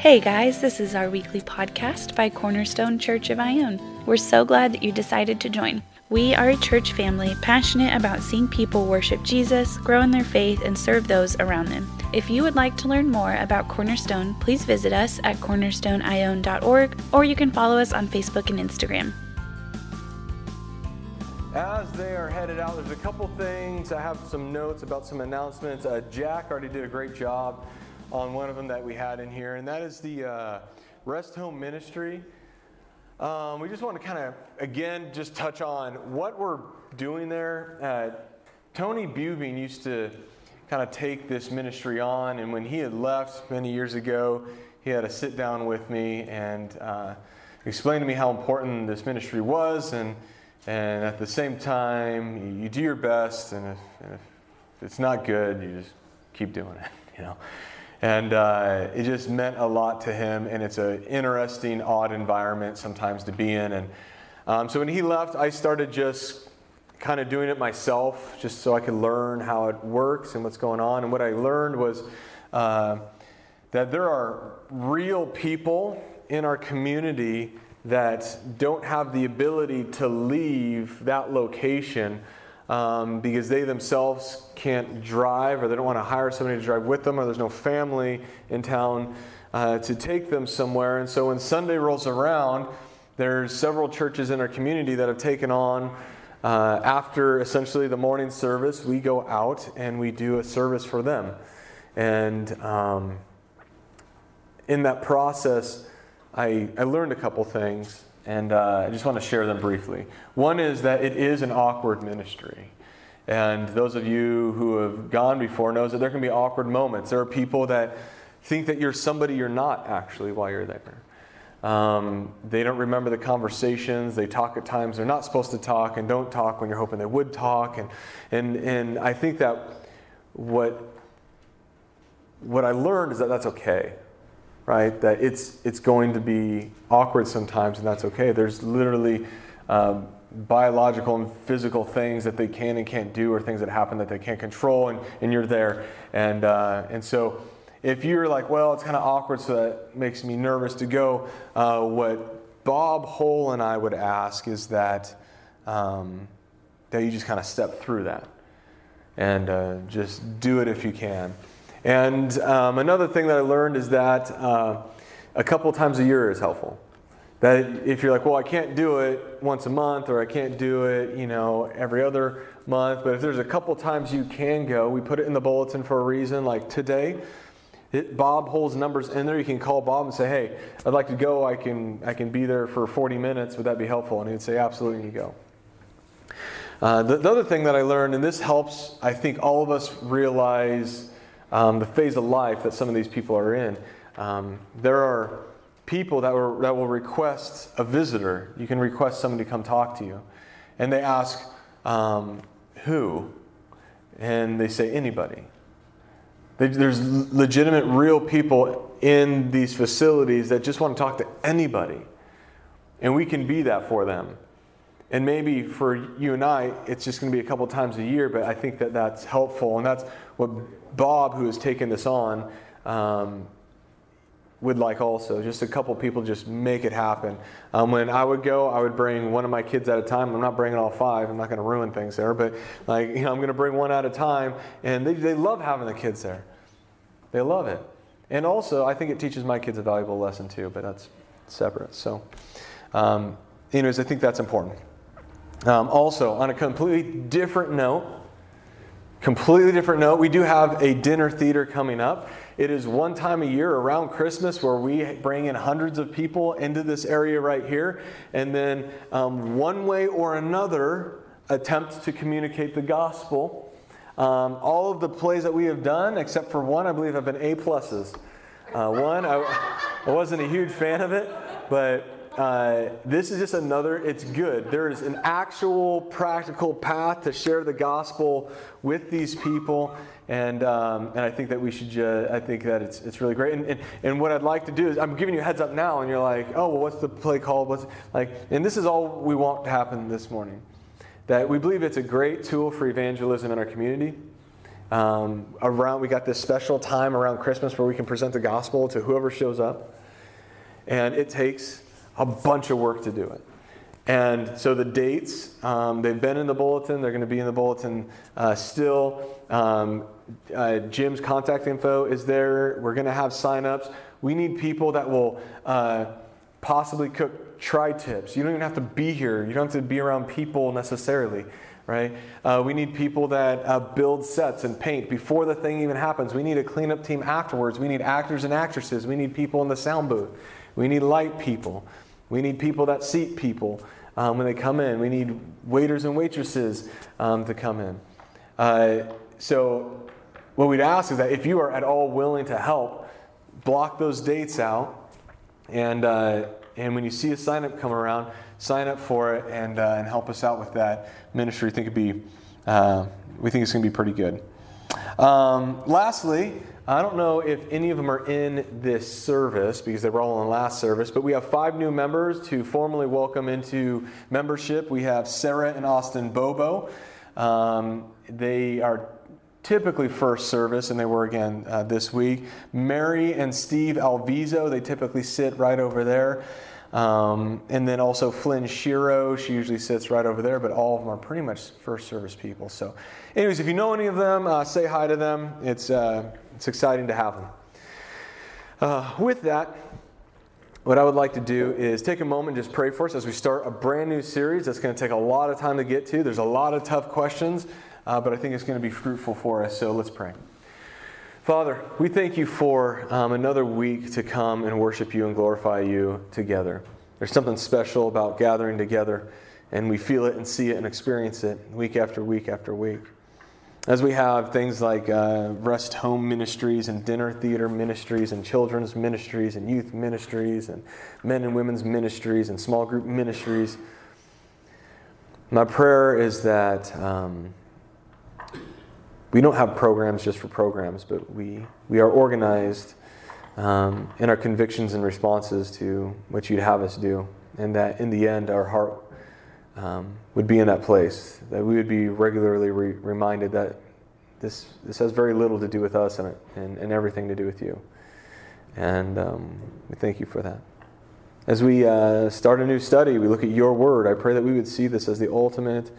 Hey guys, this is our weekly podcast by Cornerstone Church of Ione. We're so glad that you decided to join. We are a church family passionate about seeing people worship Jesus, grow in their faith, and serve those around them. If you would like to learn more about Cornerstone, please visit us at cornerstoneione.org or you can follow us on Facebook and Instagram. As they are headed out, there's a couple things. I have some notes about some announcements. Uh, Jack already did a great job on one of them that we had in here, and that is the uh, Rest Home Ministry. Um, we just want to kind of, again, just touch on what we're doing there. Uh, Tony Buving used to kind of take this ministry on, and when he had left many years ago, he had a sit down with me and uh, explain to me how important this ministry was, and and at the same time, you do your best, and if, and if it's not good, you just keep doing it, you know. And uh, it just meant a lot to him, and it's an interesting, odd environment sometimes to be in. And um, so when he left, I started just kind of doing it myself, just so I could learn how it works and what's going on. And what I learned was uh, that there are real people in our community that don't have the ability to leave that location um, because they themselves can't drive or they don't want to hire somebody to drive with them or there's no family in town uh, to take them somewhere. And so when Sunday rolls around, there's several churches in our community that have taken on. Uh, after essentially the morning service, we go out and we do a service for them. And um, in that process, I, I learned a couple things and uh, I just want to share them briefly. One is that it is an awkward ministry. And those of you who have gone before knows that there can be awkward moments. There are people that think that you're somebody you're not actually while you're there. Um, they don't remember the conversations. They talk at times they're not supposed to talk and don't talk when you're hoping they would talk. And, and, and I think that what, what I learned is that that's okay right? That it's it's going to be awkward sometimes, and that's okay. There's literally um, biological and physical things that they can and can't do, or things that happen that they can't control, and, and you're there. And uh, and so, if you're like, well, it's kind of awkward, so that makes me nervous to go. Uh, what Bob Hole and I would ask is that um, that you just kind of step through that and uh, just do it if you can. And um, another thing that I learned is that uh, a couple times a year is helpful. That if you're like, well, I can't do it once a month or I can't do it, you know, every other month, but if there's a couple times you can go, we put it in the bulletin for a reason. Like today, it, Bob holds numbers in there. You can call Bob and say, "Hey, I'd like to go. I can I can be there for 40 minutes. Would that be helpful?" And he'd say, "Absolutely, you go." Uh, the, the, other thing that I learned, and this helps, I think all of us realize um, the phase of life that some of these people are in. Um, there are people that, were, that will request a visitor. You can request somebody to come talk to you. And they ask, um, who? And they say, anybody. There's legitimate, real people in these facilities that just want to talk to anybody. And we can be that for them. And maybe for you and I, it's just going to be a couple times a year, but I think that that's helpful. And that's what Bob, who has taken this on, um, would like also. Just a couple people just make it happen. Um, when I would go, I would bring one of my kids at a time. I'm not bringing all five. I'm not going to ruin things there, but like you know, I'm going to bring one at a time. And they, they love having the kids there. They love it. And also, I think it teaches my kids a valuable lesson too, but that's separate. So, um, anyways, I think that's important. Um, also, on a completely different note, Completely different note. We do have a dinner theater coming up. It is one time a year around Christmas where we bring in hundreds of people into this area right here, and then um, one way or another attempt to communicate the gospel. Um, all of the plays that we have done, except for one, I believe, have been A pluses. Uh, one, I, I wasn't a huge fan of it, but uh, this is just another, it's good. There is an actual practical path to share the gospel with these people. And, um, and I think that we should, uh, I think that it's, it's really great. And, and, and what I'd like to do is, I'm giving you a heads up now, and you're like, oh, well, what's the play called? What's, like, and this is all we want to happen this morning. That we believe it's a great tool for evangelism in our community. Um, around, we got this special time around Christmas where we can present the gospel to whoever shows up. And it takes a bunch of work to do it. And so the dates, um, they've been in the bulletin, they're going to be in the bulletin uh, still. Um, uh, Jim's contact info is there. We're going to have signups. We need people that will uh, possibly cook tri tips. You don't even have to be here, you don't have to be around people necessarily. Right? Uh, we need people that uh, build sets and paint before the thing even happens. We need a cleanup team afterwards. We need actors and actresses. We need people in the sound booth. We need light people. We need people that seat people um, when they come in. We need waiters and waitresses um, to come in. Uh, so, what we'd ask is that if you are at all willing to help, block those dates out. And, uh, and when you see a sign up come around, sign up for it and, uh, and help us out with that ministry. We think it'd be, uh, we think it's going to be pretty good. Um, lastly, I don't know if any of them are in this service because they were all in the last service, but we have five new members to formally welcome into membership. We have Sarah and Austin Bobo. Um, they are typically first service, and they were again uh, this week. Mary and Steve Alviso, they typically sit right over there. Um, and then also Flynn Shiro, she usually sits right over there, but all of them are pretty much first service people. So, anyways, if you know any of them, uh, say hi to them. It's, uh, it's exciting to have them. Uh, with that, what I would like to do is take a moment and just pray for us as we start a brand new series that's going to take a lot of time to get to. There's a lot of tough questions, uh, but I think it's going to be fruitful for us. So let's pray. Father, we thank you for um, another week to come and worship you and glorify you together. There's something special about gathering together, and we feel it and see it and experience it week after week after week. As we have things like uh, rest home ministries and dinner theater ministries and children's ministries and youth ministries and men and women's ministries and small group ministries, my prayer is that. Um, we don't have programs just for programs, but we, we are organized um, in our convictions and responses to what you'd have us do. And that in the end, our heart um, would be in that place, that we would be regularly re- reminded that this, this has very little to do with us and, and, and everything to do with you. And um, we thank you for that. As we uh, start a new study, we look at your word. I pray that we would see this as the ultimate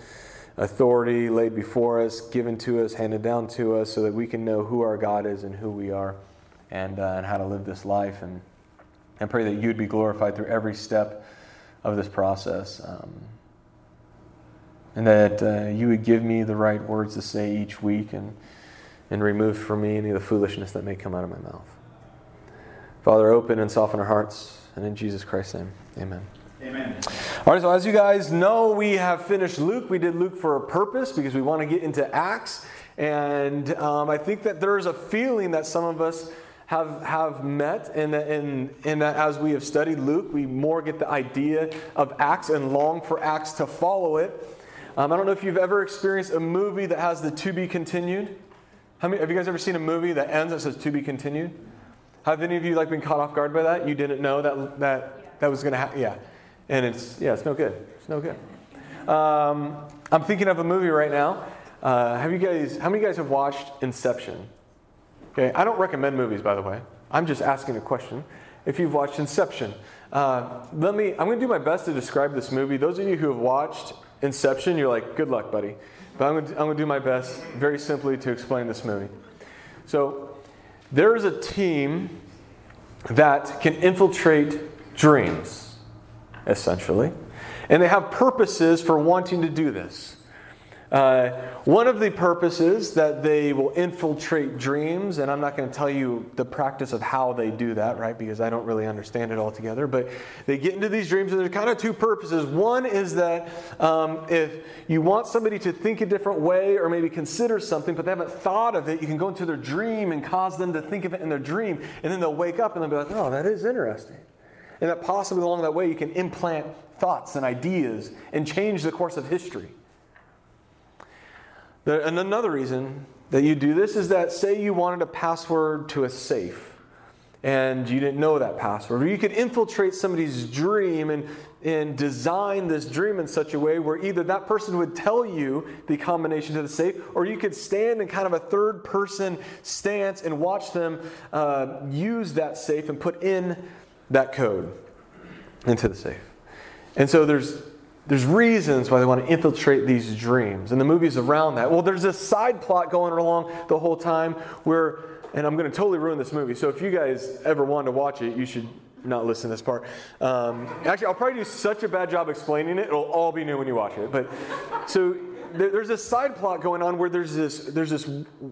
authority laid before us, given to us, handed down to us, so that we can know who our God is and who we are and, uh, and how to live this life. And, and pray that you'd be glorified through every step of this process. Um, and that uh, you would give me the right words to say each week and, and remove from me any of the foolishness that may come out of my mouth. Father, open and soften our hearts. And in Jesus Christ's name, amen. Amen. All right, so as you guys know, we have finished Luke. We did Luke for a purpose because we want to get into Acts. And um, I think that there's a feeling that some of us have, have met, and that, in, in that as we have studied Luke, we more get the idea of Acts and long for Acts to follow it. Um, I don't know if you've ever experienced a movie that has the to be continued. How many, have you guys ever seen a movie that ends that says to be continued? Have any of you like been caught off guard by that? You didn't know that that, that was going to happen? Yeah and it's yeah, it's no good. It's no good. Um, I'm thinking of a movie right now. Uh, have you guys? How many guys have watched Inception? Okay, I don't recommend movies, by the way. I'm just asking a question. If you've watched Inception, uh, let me. I'm going to do my best to describe this movie. Those of you who have watched Inception, you're like, good luck, buddy. But I'm going to, I'm going to do my best, very simply, to explain this movie. So, there is a team that can infiltrate dreams essentially. And they have purposes for wanting to do this. Uh, one of the purposes that they will infiltrate dreams, and I'm not going to tell you the practice of how they do that, right? Because I don't really understand it altogether. But they get into these dreams, and there's kind of two purposes. One is that um, if you want somebody to think a different way or maybe consider something, but they haven't thought of it, you can go into their dream and cause them to think of it in their dream, and then they'll wake up and they'll be like, "Oh, that is interesting." And that possibly along that way you can implant thoughts and ideas and change the course of history. And another reason that you do this is that, say, you wanted a password to a safe, and you didn't know that password. Or you could infiltrate somebody's dream and, and design this dream in such a way where either that person would tell you the combination to the safe, or you could stand in kind of a third person stance and watch them uh, use that safe and put in that code into the safe. And so there's there's reasons why they want to infiltrate these dreams. And the movie's around that. Well, there's this side plot going along the whole time where and I'm going to totally ruin this movie. So if you guys ever want to watch it, you should not listen to this part. Um, actually, I'll probably do such a bad job explaining it; it'll all be new when you watch it. But so there's this side plot going on where there's this there's this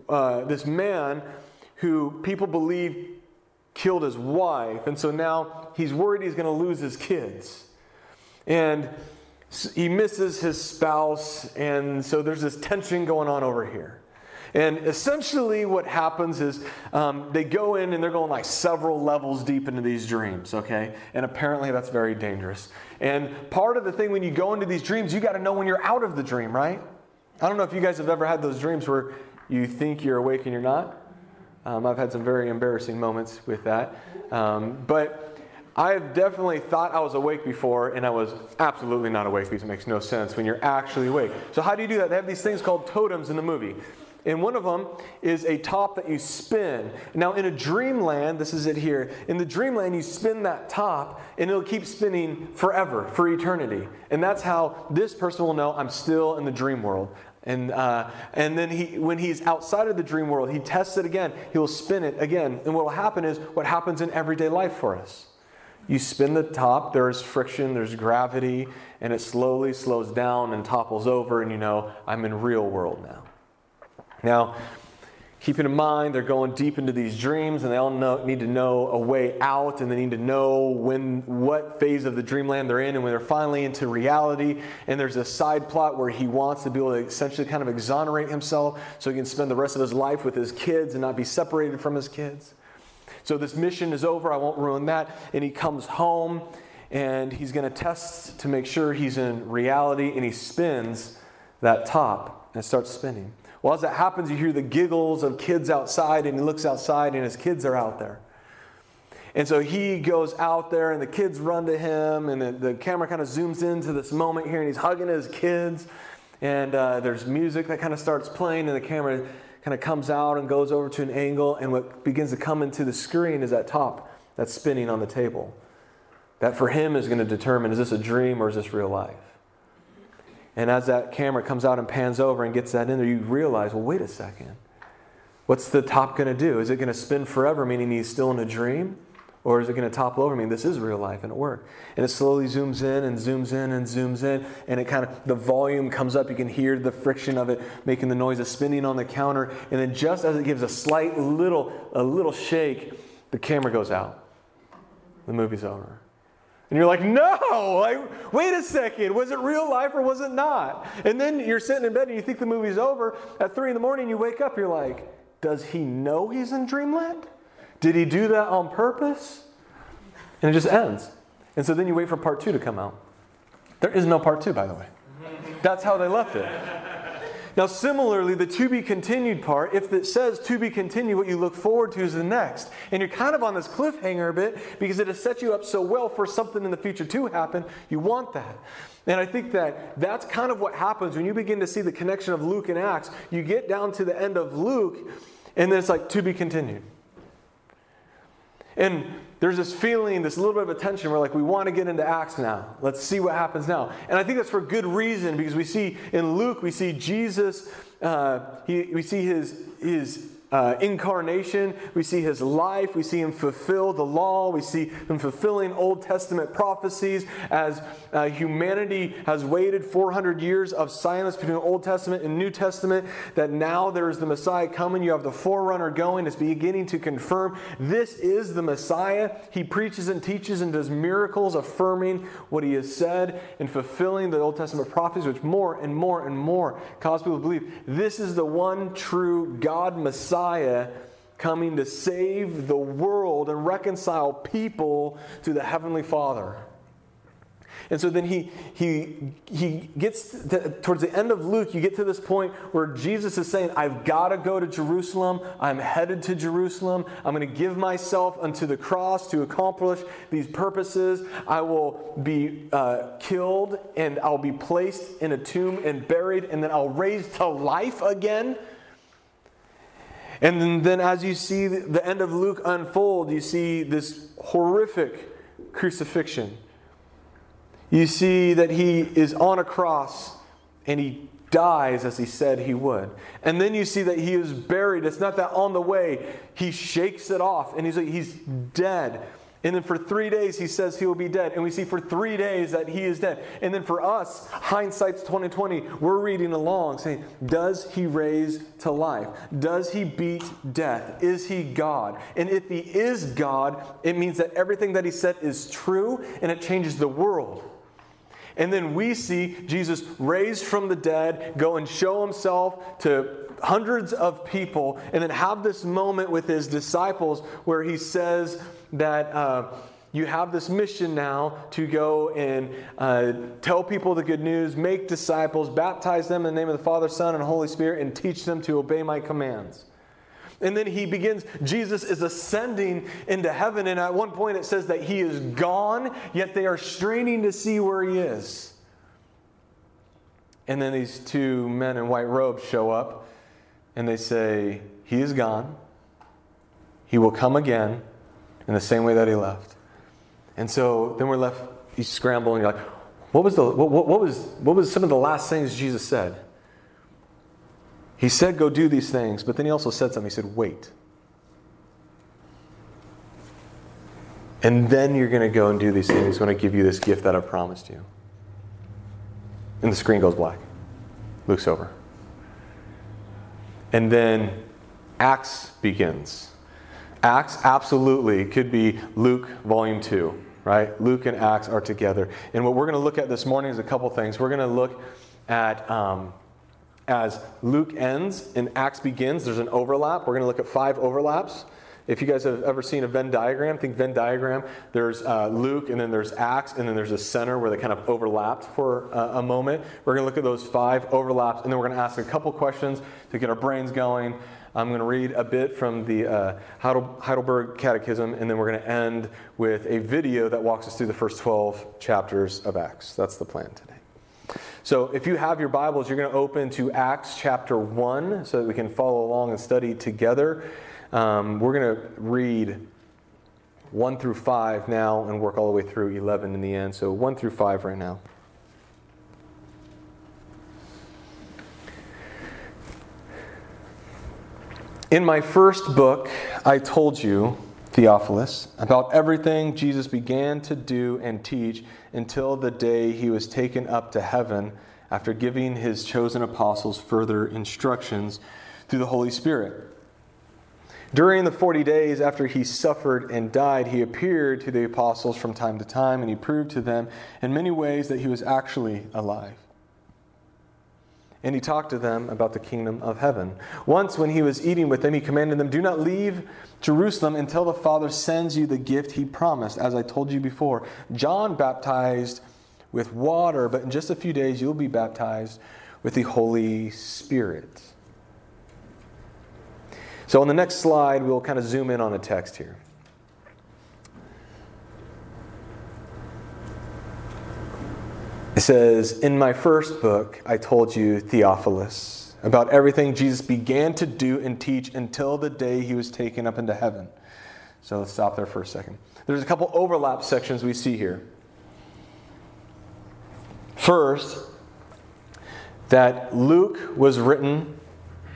uh, this man who people believe killed his wife, and so now he's worried he's going to lose his kids, and he misses his spouse, and so there's this tension going on over here. And essentially, what happens is um, they go in and they're going like several levels deep into these dreams, okay? And apparently, that's very dangerous. And part of the thing when you go into these dreams, you got to know when you're out of the dream, right? I don't know if you guys have ever had those dreams where you think you're awake and you're not. Um, I've had some very embarrassing moments with that. Um, but I have definitely thought I was awake before, and I was absolutely not awake because it makes no sense when you're actually awake. So, how do you do that? They have these things called totems in the movie. And one of them is a top that you spin. Now, in a dreamland, this is it here. In the dreamland, you spin that top, and it'll keep spinning forever, for eternity. And that's how this person will know I'm still in the dream world. And, uh, and then he, when he's outside of the dream world, he tests it again. He'll spin it again. And what will happen is what happens in everyday life for us. You spin the top, there's friction, there's gravity, and it slowly slows down and topples over, and you know, I'm in real world now. Now, keeping in mind they're going deep into these dreams and they all know, need to know a way out and they need to know when what phase of the dreamland they're in and when they're finally into reality. And there's a side plot where he wants to be able to essentially kind of exonerate himself so he can spend the rest of his life with his kids and not be separated from his kids. So this mission is over. I won't ruin that. And he comes home and he's going to test to make sure he's in reality and he spins that top and starts spinning well, as that happens, you hear the giggles of kids outside, and he looks outside, and his kids are out there. And so he goes out there, and the kids run to him, and the, the camera kind of zooms into this moment here, and he's hugging his kids. And uh, there's music that kind of starts playing, and the camera kind of comes out and goes over to an angle, and what begins to come into the screen is that top that's spinning on the table. That for him is going to determine is this a dream or is this real life? And as that camera comes out and pans over and gets that in there, you realize, well, wait a second. What's the top going to do? Is it going to spin forever, meaning he's still in a dream? Or is it going to topple over, meaning this is real life and it worked? And it slowly zooms in and zooms in and zooms in, and it kind of, the volume comes up. You can hear the friction of it making the noise of spinning on the counter. And then just as it gives a slight little, a little shake, the camera goes out. The movie's over. And you're like, no, like, wait a second, was it real life or was it not? And then you're sitting in bed and you think the movie's over. At three in the morning, you wake up, you're like, does he know he's in dreamland? Did he do that on purpose? And it just ends. And so then you wait for part two to come out. There is no part two, by the way. That's how they left it. Now, similarly, the to be continued part, if it says to be continued, what you look forward to is the next. And you're kind of on this cliffhanger a bit because it has set you up so well for something in the future to happen. You want that. And I think that that's kind of what happens when you begin to see the connection of Luke and Acts. You get down to the end of Luke, and then it's like to be continued. And there's this feeling, this little bit of a tension where like we want to get into Acts now. Let's see what happens now. And I think that's for good reason because we see in Luke, we see Jesus, uh, he, we see his, his uh, incarnation. We see his life. We see him fulfill the law. We see him fulfilling Old Testament prophecies as uh, humanity has waited 400 years of silence between Old Testament and New Testament. That now there is the Messiah coming. You have the forerunner going. It's beginning to confirm this is the Messiah. He preaches and teaches and does miracles affirming what he has said and fulfilling the Old Testament prophecies, which more and more and more cause people to believe this is the one true God Messiah Messiah coming to save the world and reconcile people to the Heavenly Father. And so then he, he, he gets to, towards the end of Luke, you get to this point where Jesus is saying, I've got to go to Jerusalem. I'm headed to Jerusalem. I'm going to give myself unto the cross to accomplish these purposes. I will be uh, killed and I'll be placed in a tomb and buried, and then I'll raise to life again. And then, as you see the end of Luke unfold, you see this horrific crucifixion. You see that he is on a cross and he dies as he said he would. And then you see that he is buried. It's not that on the way he shakes it off and he's like, he's dead. And then for three days, he says he will be dead. And we see for three days that he is dead. And then for us, hindsight's 2020, we're reading along saying, Does he raise to life? Does he beat death? Is he God? And if he is God, it means that everything that he said is true and it changes the world. And then we see Jesus raised from the dead, go and show himself to hundreds of people, and then have this moment with his disciples where he says, that uh, you have this mission now to go and uh, tell people the good news, make disciples, baptize them in the name of the Father, Son, and Holy Spirit, and teach them to obey my commands. And then he begins, Jesus is ascending into heaven, and at one point it says that he is gone, yet they are straining to see where he is. And then these two men in white robes show up, and they say, He is gone. He will come again in the same way that he left. And so then we're left, you scramble and you're like, what was, the, what, what, what, was, what was some of the last things Jesus said? He said, go do these things, but then he also said something. He said, wait. And then you're going to go and do these things when I give you this gift that I've promised you. And the screen goes black. Luke's over. And then Acts begins. Acts absolutely could be Luke volume 2, right? Luke and Acts are together. And what we're going to look at this morning is a couple things. We're going to look at, um, as Luke ends and Acts begins, there's an overlap. We're going to look at five overlaps. If you guys have ever seen a Venn diagram, think Venn diagram. There's uh, Luke, and then there's Acts, and then there's a center where they kind of overlapped for uh, a moment. We're going to look at those five overlaps, and then we're going to ask a couple questions to get our brains going. I'm going to read a bit from the uh, Heidelberg Catechism, and then we're going to end with a video that walks us through the first 12 chapters of Acts. That's the plan today. So, if you have your Bibles, you're going to open to Acts chapter 1 so that we can follow along and study together. Um, we're going to read 1 through 5 now and work all the way through 11 in the end. So, 1 through 5 right now. In my first book, I told you, Theophilus, about everything Jesus began to do and teach until the day he was taken up to heaven after giving his chosen apostles further instructions through the Holy Spirit. During the 40 days after he suffered and died, he appeared to the apostles from time to time, and he proved to them in many ways that he was actually alive and he talked to them about the kingdom of heaven. Once, when he was eating with them, he commanded them, Do not leave Jerusalem until the Father sends you the gift he promised. As I told you before, John baptized with water, but in just a few days you'll be baptized with the Holy Spirit. So, on the next slide, we'll kind of zoom in on a text here. It says, In my first book, I told you, Theophilus, about everything Jesus began to do and teach until the day he was taken up into heaven. So let's stop there for a second. There's a couple overlap sections we see here. First, that Luke was written,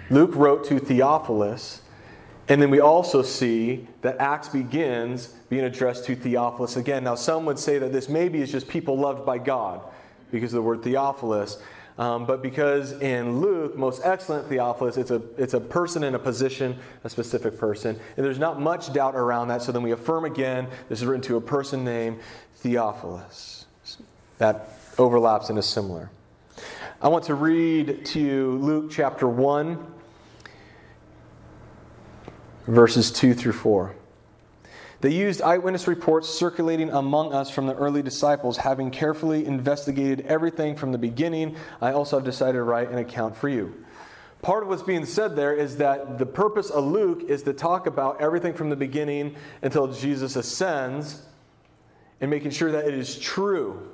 Luke wrote to Theophilus, and then we also see that Acts begins being addressed to Theophilus again. Now, some would say that this maybe is just people loved by God because of the word Theophilus. Um, but because in Luke, most excellent Theophilus, it's a, it's a person in a position, a specific person. And there's not much doubt around that. So then we affirm again this is written to a person named Theophilus. That overlaps and is similar. I want to read to you Luke chapter 1, verses 2 through 4. They used eyewitness reports circulating among us from the early disciples, having carefully investigated everything from the beginning. I also have decided to write an account for you. Part of what's being said there is that the purpose of Luke is to talk about everything from the beginning until Jesus ascends and making sure that it is true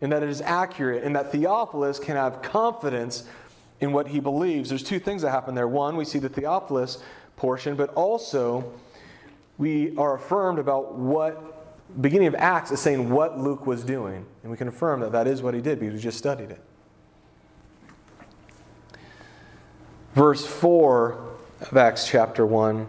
and that it is accurate and that Theophilus can have confidence in what he believes. There's two things that happen there. One, we see the Theophilus portion, but also we are affirmed about what beginning of Acts is saying what Luke was doing. And we can affirm that that is what he did because we just studied it. Verse 4 of Acts chapter 1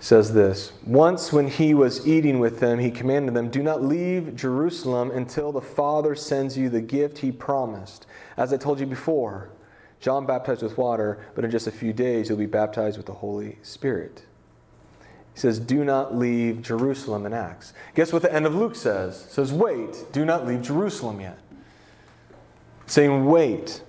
says this Once when he was eating with them, he commanded them, Do not leave Jerusalem until the Father sends you the gift he promised. As I told you before, John baptized with water, but in just a few days you'll be baptized with the Holy Spirit. He says, Do not leave Jerusalem in Acts. Guess what the end of Luke says? It says, Wait, do not leave Jerusalem yet. Saying, Wait.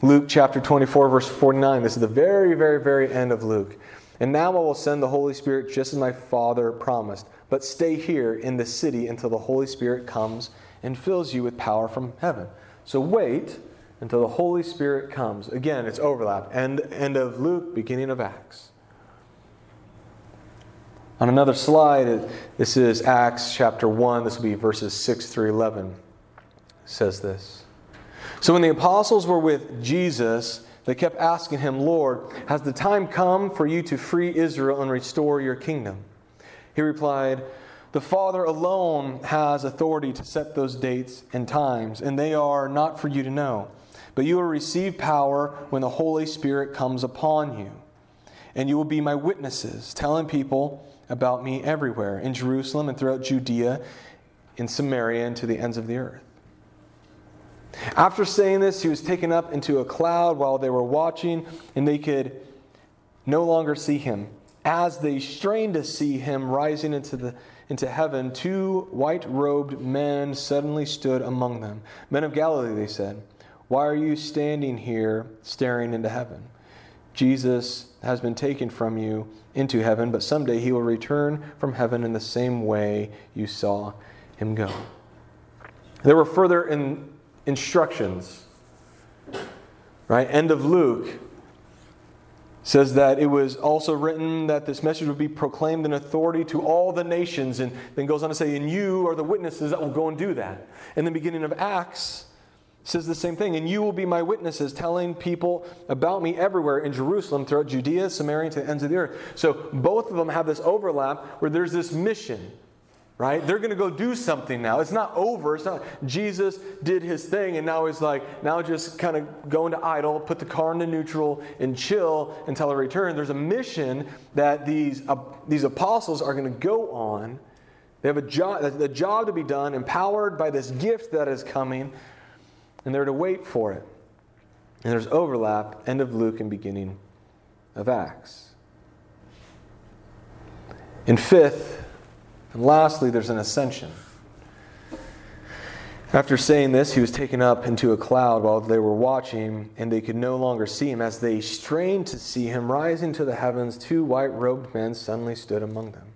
Luke chapter 24, verse 49. This is the very, very, very end of Luke. And now I will send the Holy Spirit just as my Father promised. But stay here in the city until the Holy Spirit comes and fills you with power from heaven. So wait until the Holy Spirit comes. Again, it's overlap. End, end of Luke, beginning of Acts. On another slide, this is Acts chapter 1. This will be verses 6 through 11. It says this. So when the apostles were with Jesus, they kept asking him, Lord, has the time come for you to free Israel and restore your kingdom? He replied, the Father alone has authority to set those dates and times, and they are not for you to know. But you will receive power when the Holy Spirit comes upon you. And you will be my witnesses, telling people about me everywhere in Jerusalem and throughout Judea, in Samaria, and to the ends of the earth. After saying this, he was taken up into a cloud while they were watching, and they could no longer see him. As they strained to see him rising into, the, into heaven, two white robed men suddenly stood among them. Men of Galilee, they said. Why are you standing here staring into heaven? Jesus has been taken from you into heaven, but someday he will return from heaven in the same way you saw him go. There were further in, instructions. Right? End of Luke says that it was also written that this message would be proclaimed in authority to all the nations, and then goes on to say, and you are the witnesses that will go and do that. In the beginning of Acts, says the same thing. And you will be my witnesses, telling people about me everywhere in Jerusalem, throughout Judea, Samaria, to the ends of the earth. So both of them have this overlap where there's this mission, right? They're going to go do something now. It's not over. It's not Jesus did his thing and now he's like, now just kind of go into idle, put the car into neutral, and chill until I return. There's a mission that these, uh, these apostles are going to go on. They have a job, a job to be done, empowered by this gift that is coming and they're to wait for it. And there's overlap, end of Luke and beginning of Acts. In fifth, and lastly, there's an ascension. After saying this, he was taken up into a cloud while they were watching, and they could no longer see him. As they strained to see him rising to the heavens, two white robed men suddenly stood among them.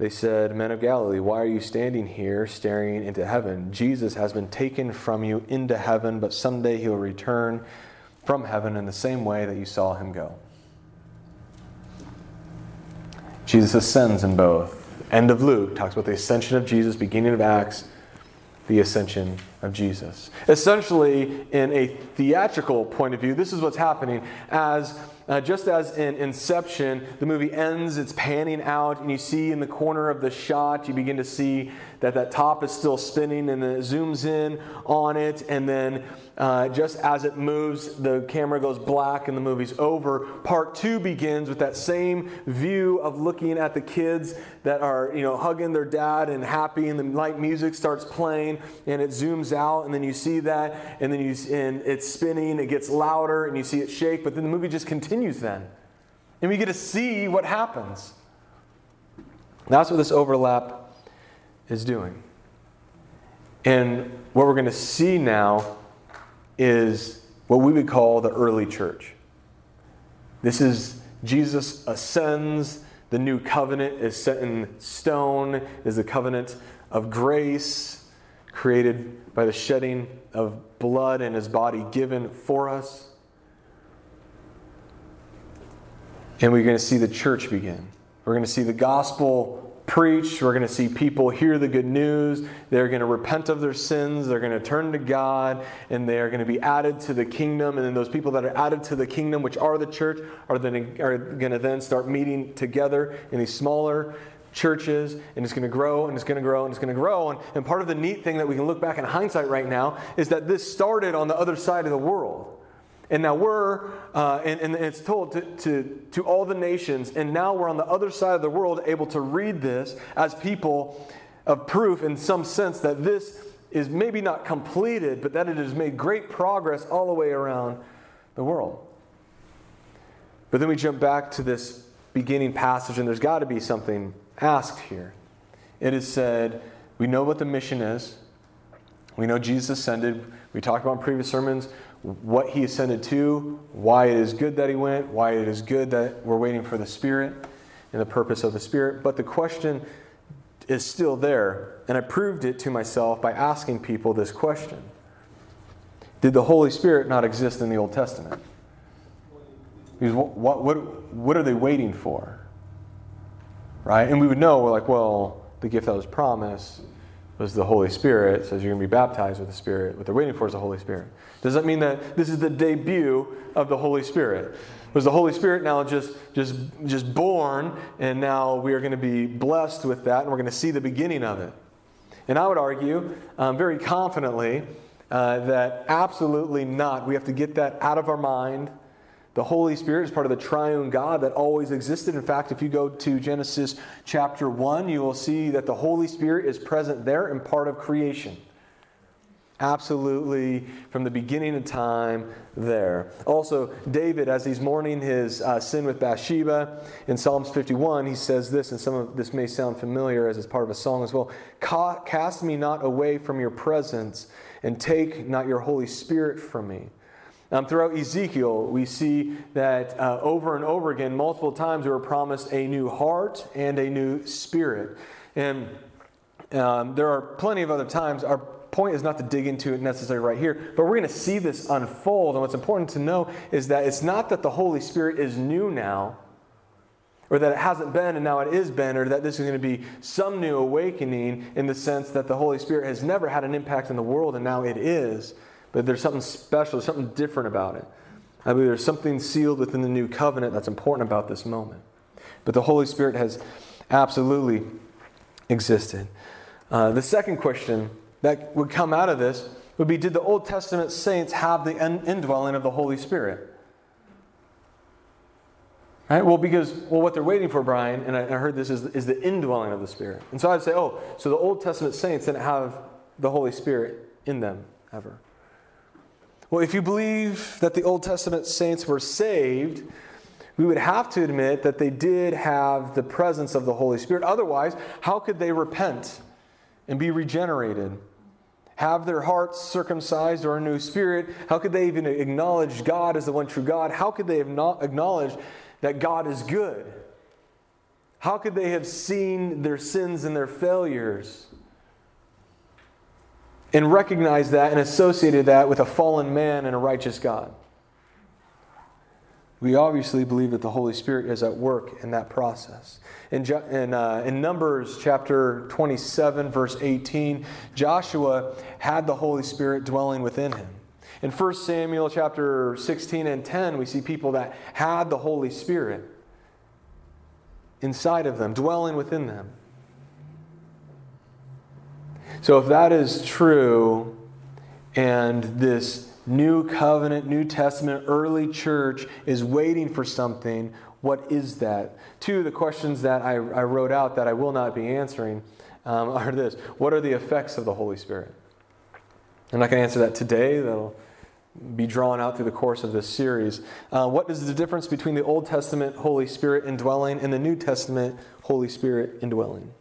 They said, Men of Galilee, why are you standing here staring into heaven? Jesus has been taken from you into heaven, but someday he will return from heaven in the same way that you saw him go. Jesus ascends in both. End of Luke talks about the ascension of Jesus, beginning of Acts, the ascension of Jesus. Essentially, in a theatrical point of view, this is what's happening as uh, just as in Inception, the movie ends, it's panning out, and you see in the corner of the shot, you begin to see that that top is still spinning, and then it zooms in on it, and then uh, just as it moves, the camera goes black and the movie's over. Part two begins with that same view of looking at the kids that are, you know, hugging their dad and happy, and the light music starts playing, and it zooms out, and then you see that, and then you and it's spinning, it gets louder, and you see it shake, but then the movie just continues then, and we get to see what happens. That's what this overlap is doing. And what we're going to see now is what we would call the early church. This is Jesus ascends. The new covenant is set in stone, is the covenant of grace created by the shedding of blood and his body given for us. And we're going to see the church begin. We're going to see the gospel preached. We're going to see people hear the good news. They're going to repent of their sins. They're going to turn to God, and they are going to be added to the kingdom. And then those people that are added to the kingdom, which are the church, are, then, are going to then start meeting together in these smaller churches, and it's going to grow, and it's going to grow, and it's going to grow. And, and part of the neat thing that we can look back in hindsight right now is that this started on the other side of the world. And now we're, uh, and, and, it's told to, to, to all the nations, and now we're on the other side of the world able to read this as people of proof in some sense that this is maybe not completed, but that it has made great progress all the way around the world. But then we jump back to this beginning passage, and there's got to be something asked here. It is said, We know what the mission is, we know Jesus ascended. We talked about in previous sermons what he ascended to, why it is good that he went, why it is good that we're waiting for the Spirit and the purpose of the Spirit. But the question is still there. And I proved it to myself by asking people this question Did the Holy Spirit not exist in the Old Testament? Because what, what, what are they waiting for? Right? And we would know, we're like, well, the gift that was promised was the Holy Spirit, says you're going to be baptized with the Spirit. What they're waiting for is the Holy Spirit. Does that mean that this is the debut of the Holy Spirit? Was the Holy Spirit now just, just, just born, and now we are going to be blessed with that, and we're going to see the beginning of it? And I would argue um, very confidently uh, that absolutely not. We have to get that out of our mind the Holy Spirit is part of the triune God that always existed. In fact, if you go to Genesis chapter 1, you will see that the Holy Spirit is present there and part of creation. Absolutely, from the beginning of time, there. Also, David, as he's mourning his uh, sin with Bathsheba, in Psalms 51, he says this, and some of this may sound familiar as it's part of a song as well Cast me not away from your presence, and take not your Holy Spirit from me. Um, throughout Ezekiel, we see that uh, over and over again, multiple times, we were promised a new heart and a new spirit. And um, there are plenty of other times. Our point is not to dig into it necessarily right here, but we're going to see this unfold. And what's important to know is that it's not that the Holy Spirit is new now, or that it hasn't been and now it is been, or that this is going to be some new awakening in the sense that the Holy Spirit has never had an impact in the world and now it is. But there's something special, there's something different about it. I believe there's something sealed within the new covenant that's important about this moment. But the Holy Spirit has absolutely existed. Uh, the second question that would come out of this would be Did the Old Testament saints have the indwelling of the Holy Spirit? Right? Well, because well, what they're waiting for, Brian, and I, I heard this is, is the indwelling of the Spirit. And so I'd say, oh, so the Old Testament saints didn't have the Holy Spirit in them ever. Well, if you believe that the Old Testament saints were saved, we would have to admit that they did have the presence of the Holy Spirit. Otherwise, how could they repent and be regenerated? Have their hearts circumcised or a new spirit? How could they even acknowledge God as the one true God? How could they have not acknowledged that God is good? How could they have seen their sins and their failures? And recognized that and associated that with a fallen man and a righteous God. We obviously believe that the Holy Spirit is at work in that process. In, in, uh, in, Numbers chapter 27, verse 18, Joshua had the Holy Spirit dwelling within him. In 1 Samuel chapter 16 and 10, we see people that had the Holy Spirit inside of them, dwelling within them. So, if that is true, and this new covenant, New Testament, early church is waiting for something, what is that? Two of the questions that I, I wrote out that I will not be answering um, are this What are the effects of the Holy Spirit? I'm not going to answer that today. That'll be drawn out through the course of this series. Uh, what is the difference between the Old Testament Holy Spirit indwelling and the New Testament Holy Spirit indwelling?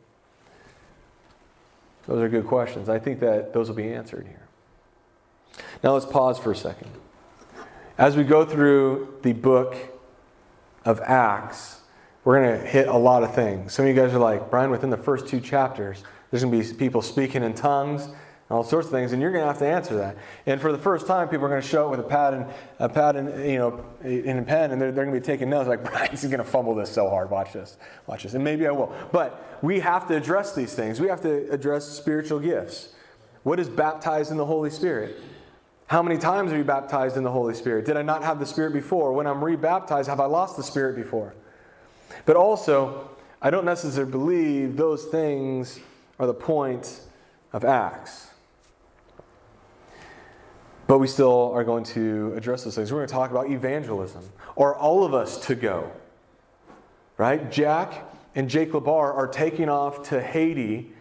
Those are good questions. I think that those will be answered here. Now let's pause for a second. As we go through the book of Acts, we're going to hit a lot of things. Some of you guys are like, Brian, within the first two chapters, there's going to be people speaking in tongues all sorts of things, and you're going to have to answer that. And for the first time, people are going to show up with a pad and a pad and you know in a pen, and they're, they're going to be taking notes. Like Brian's going to fumble this so hard. Watch this, watch this, and maybe I will. But we have to address these things. We have to address spiritual gifts. What is baptized in the Holy Spirit? How many times are you baptized in the Holy Spirit? Did I not have the Spirit before? When I'm rebaptized, have I lost the Spirit before? But also, I don't necessarily believe those things are the point of Acts. But we still are going to address those things. We're going to talk about evangelism. Are all of us to go? Right? Jack and Jake Labar are taking off to Haiti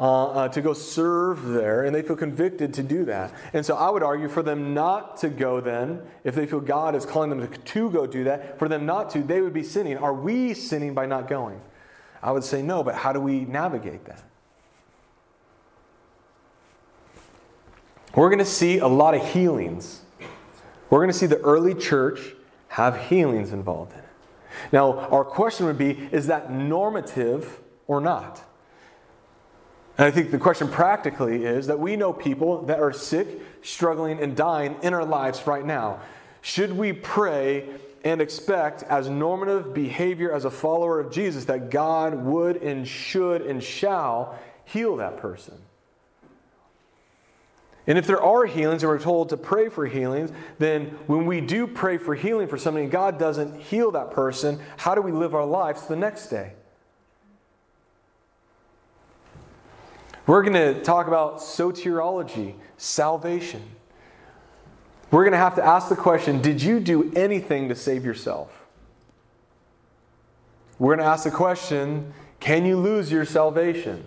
uh, uh, to go serve there, and they feel convicted to do that. And so I would argue for them not to go then, if they feel God is calling them to, to go do that, for them not to, they would be sinning. Are we sinning by not going? I would say no, but how do we navigate that? We're going to see a lot of healings. We're going to see the early church have healings involved in it. Now, our question would be is that normative or not? And I think the question practically is that we know people that are sick, struggling, and dying in our lives right now. Should we pray and expect, as normative behavior as a follower of Jesus, that God would and should and shall heal that person? And if there are healings and we're told to pray for healings, then when we do pray for healing for somebody and God doesn't heal that person, how do we live our lives the next day? We're going to talk about soteriology, salvation. We're going to have to ask the question Did you do anything to save yourself? We're going to ask the question Can you lose your salvation?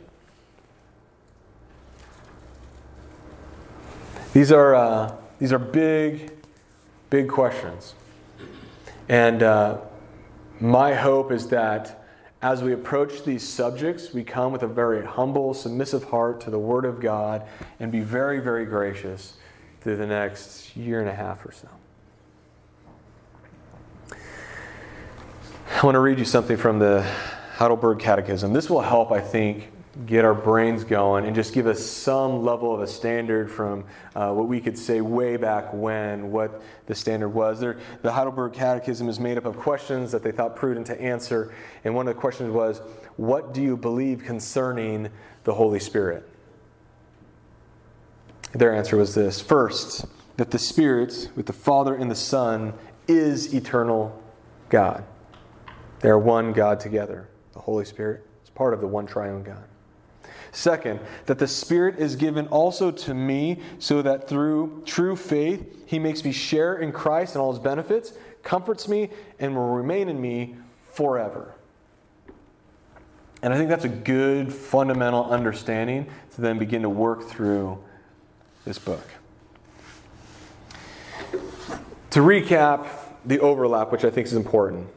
These are, uh, these are big, big questions. And uh, my hope is that as we approach these subjects, we come with a very humble, submissive heart to the Word of God and be very, very gracious through the next year and a half or so. I want to read you something from the Heidelberg Catechism. This will help, I think, get our brains going and just give us some level of a standard from uh, what we could say way back when, what the standard was. There, the Heidelberg Catechism is made up of questions that they thought prudent to answer. And one of the questions was, What do you believe concerning the Holy Spirit? Their answer was this First, that the Spirit, with the Father and the Son, is eternal God. They are one God together. The Holy Spirit is part of the one triune God. Second, that the Spirit is given also to me so that through true faith he makes me share in Christ and all his benefits, comforts me, and will remain in me forever. And I think that's a good fundamental understanding to then begin to work through this book. To recap the overlap, which I think is important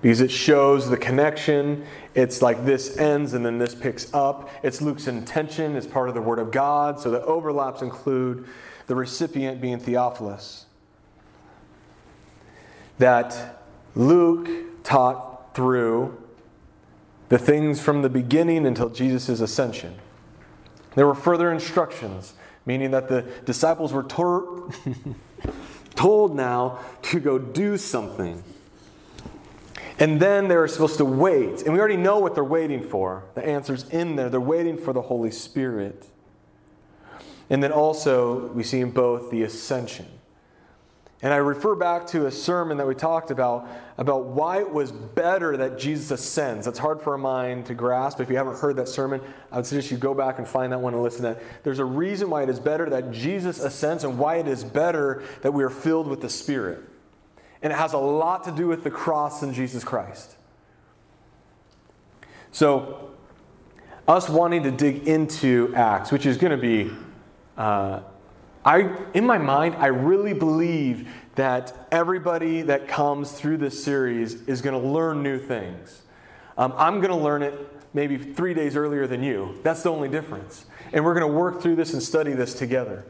because it shows the connection. It's like this ends and then this picks up. It's Luke's intention, it's part of the Word of God. So the overlaps include the recipient being Theophilus. That Luke taught through the things from the beginning until Jesus' ascension. There were further instructions, meaning that the disciples were tor- told now to go do something. And then they're supposed to wait. And we already know what they're waiting for. The answer's in there. They're waiting for the Holy Spirit. And then also, we see in both the ascension. And I refer back to a sermon that we talked about, about why it was better that Jesus ascends. That's hard for a mind to grasp. If you haven't heard that sermon, I would suggest you go back and find that one and listen to that. There's a reason why it is better that Jesus ascends and why it is better that we are filled with the Spirit. And it has a lot to do with the cross and Jesus Christ. So, us wanting to dig into Acts, which is going to be, uh, I, in my mind, I really believe that everybody that comes through this series is going to learn new things. Um, I'm going to learn it maybe three days earlier than you. That's the only difference. And we're going to work through this and study this together.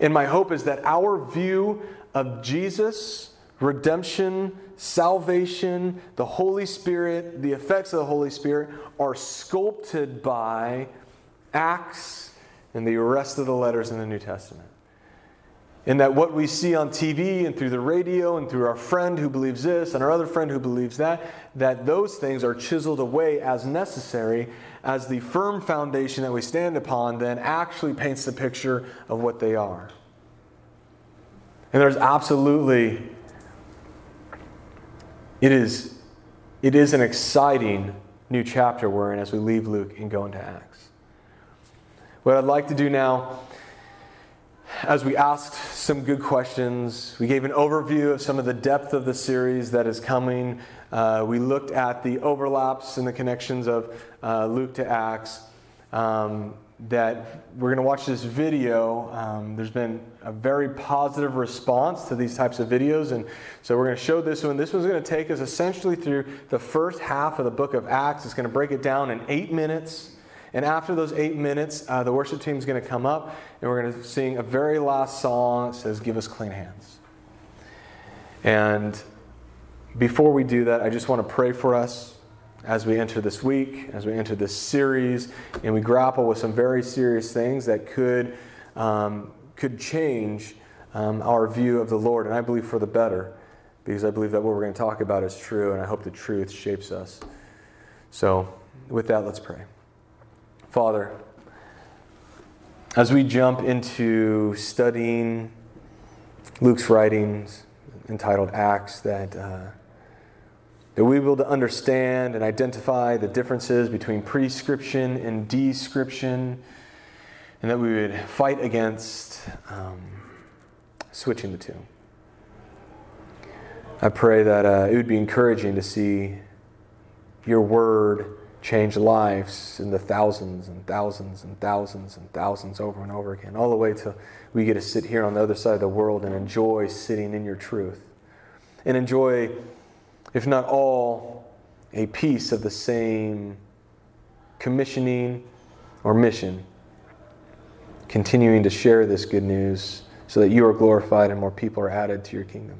And my hope is that our view of Jesus redemption, salvation, the Holy Spirit, the effects of the Holy Spirit are sculpted by Acts and the rest of the letters in the New Testament. And that what we see on TV and through the radio and through our friend who believes this and our other friend who believes that, that those things are chiseled away as necessary as the firm foundation that we stand upon then actually paints the picture of what they are. And there's absolutely, it is, it is an exciting new chapter we're in as we leave Luke and go into Acts. What I'd like to do now as we asked some good questions. We gave an overview of some of the depth of the series that is coming. Uh, we looked at the overlaps and the connections of uh, Luke to Acts. Um, that we're going to watch this video. Um, there's been a very positive response to these types of videos, and so we're going to show this one. This one's going to take us essentially through the first half of the book of Acts. It's going to break it down in eight minutes. And after those eight minutes, uh, the worship team is going to come up and we're going to sing a very last song that says, Give us clean hands. And before we do that, I just want to pray for us as we enter this week, as we enter this series, and we grapple with some very serious things that could, um, could change um, our view of the Lord. And I believe for the better, because I believe that what we're going to talk about is true, and I hope the truth shapes us. So, with that, let's pray. Father, as we jump into studying Luke's writings entitled Acts, that, uh, that we will to understand and identify the differences between prescription and description, and that we would fight against um, switching the two. I pray that uh, it would be encouraging to see your word change lives in the thousands and thousands and thousands and thousands over and over again, all the way till we get to sit here on the other side of the world and enjoy sitting in your truth. And enjoy, if not all, a piece of the same commissioning or mission, continuing to share this good news so that you are glorified and more people are added to your kingdom.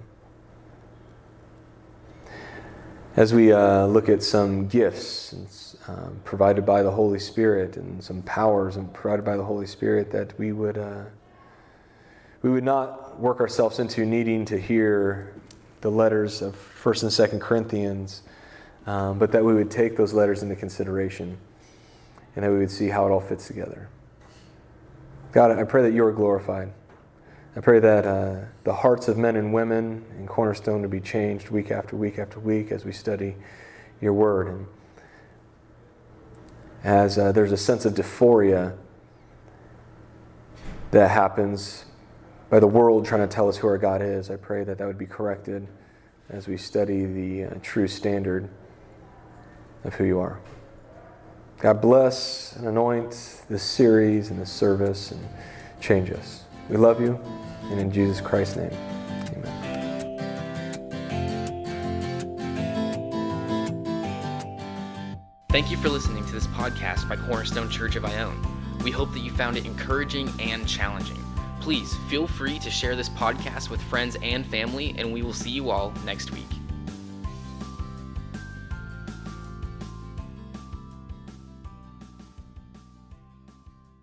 As we uh, look at some gifts um, provided by the Holy Spirit and some powers and provided by the Holy Spirit that we would uh, we would not work ourselves into needing to hear the letters of First and Second Corinthians, um, but that we would take those letters into consideration and that we would see how it all fits together. God, I pray that you are glorified. I pray that uh, the hearts of men and women in Cornerstone to be changed week after week after week as we study your word. And as uh, there's a sense of dysphoria that happens by the world trying to tell us who our God is. I pray that that would be corrected as we study the uh, true standard of who you are. God bless and anoint this series and this service and change us. We love you, and in Jesus Christ's name. Amen. Thank you for listening to this podcast by Cornerstone Church of Ione. We hope that you found it encouraging and challenging. Please feel free to share this podcast with friends and family, and we will see you all next week.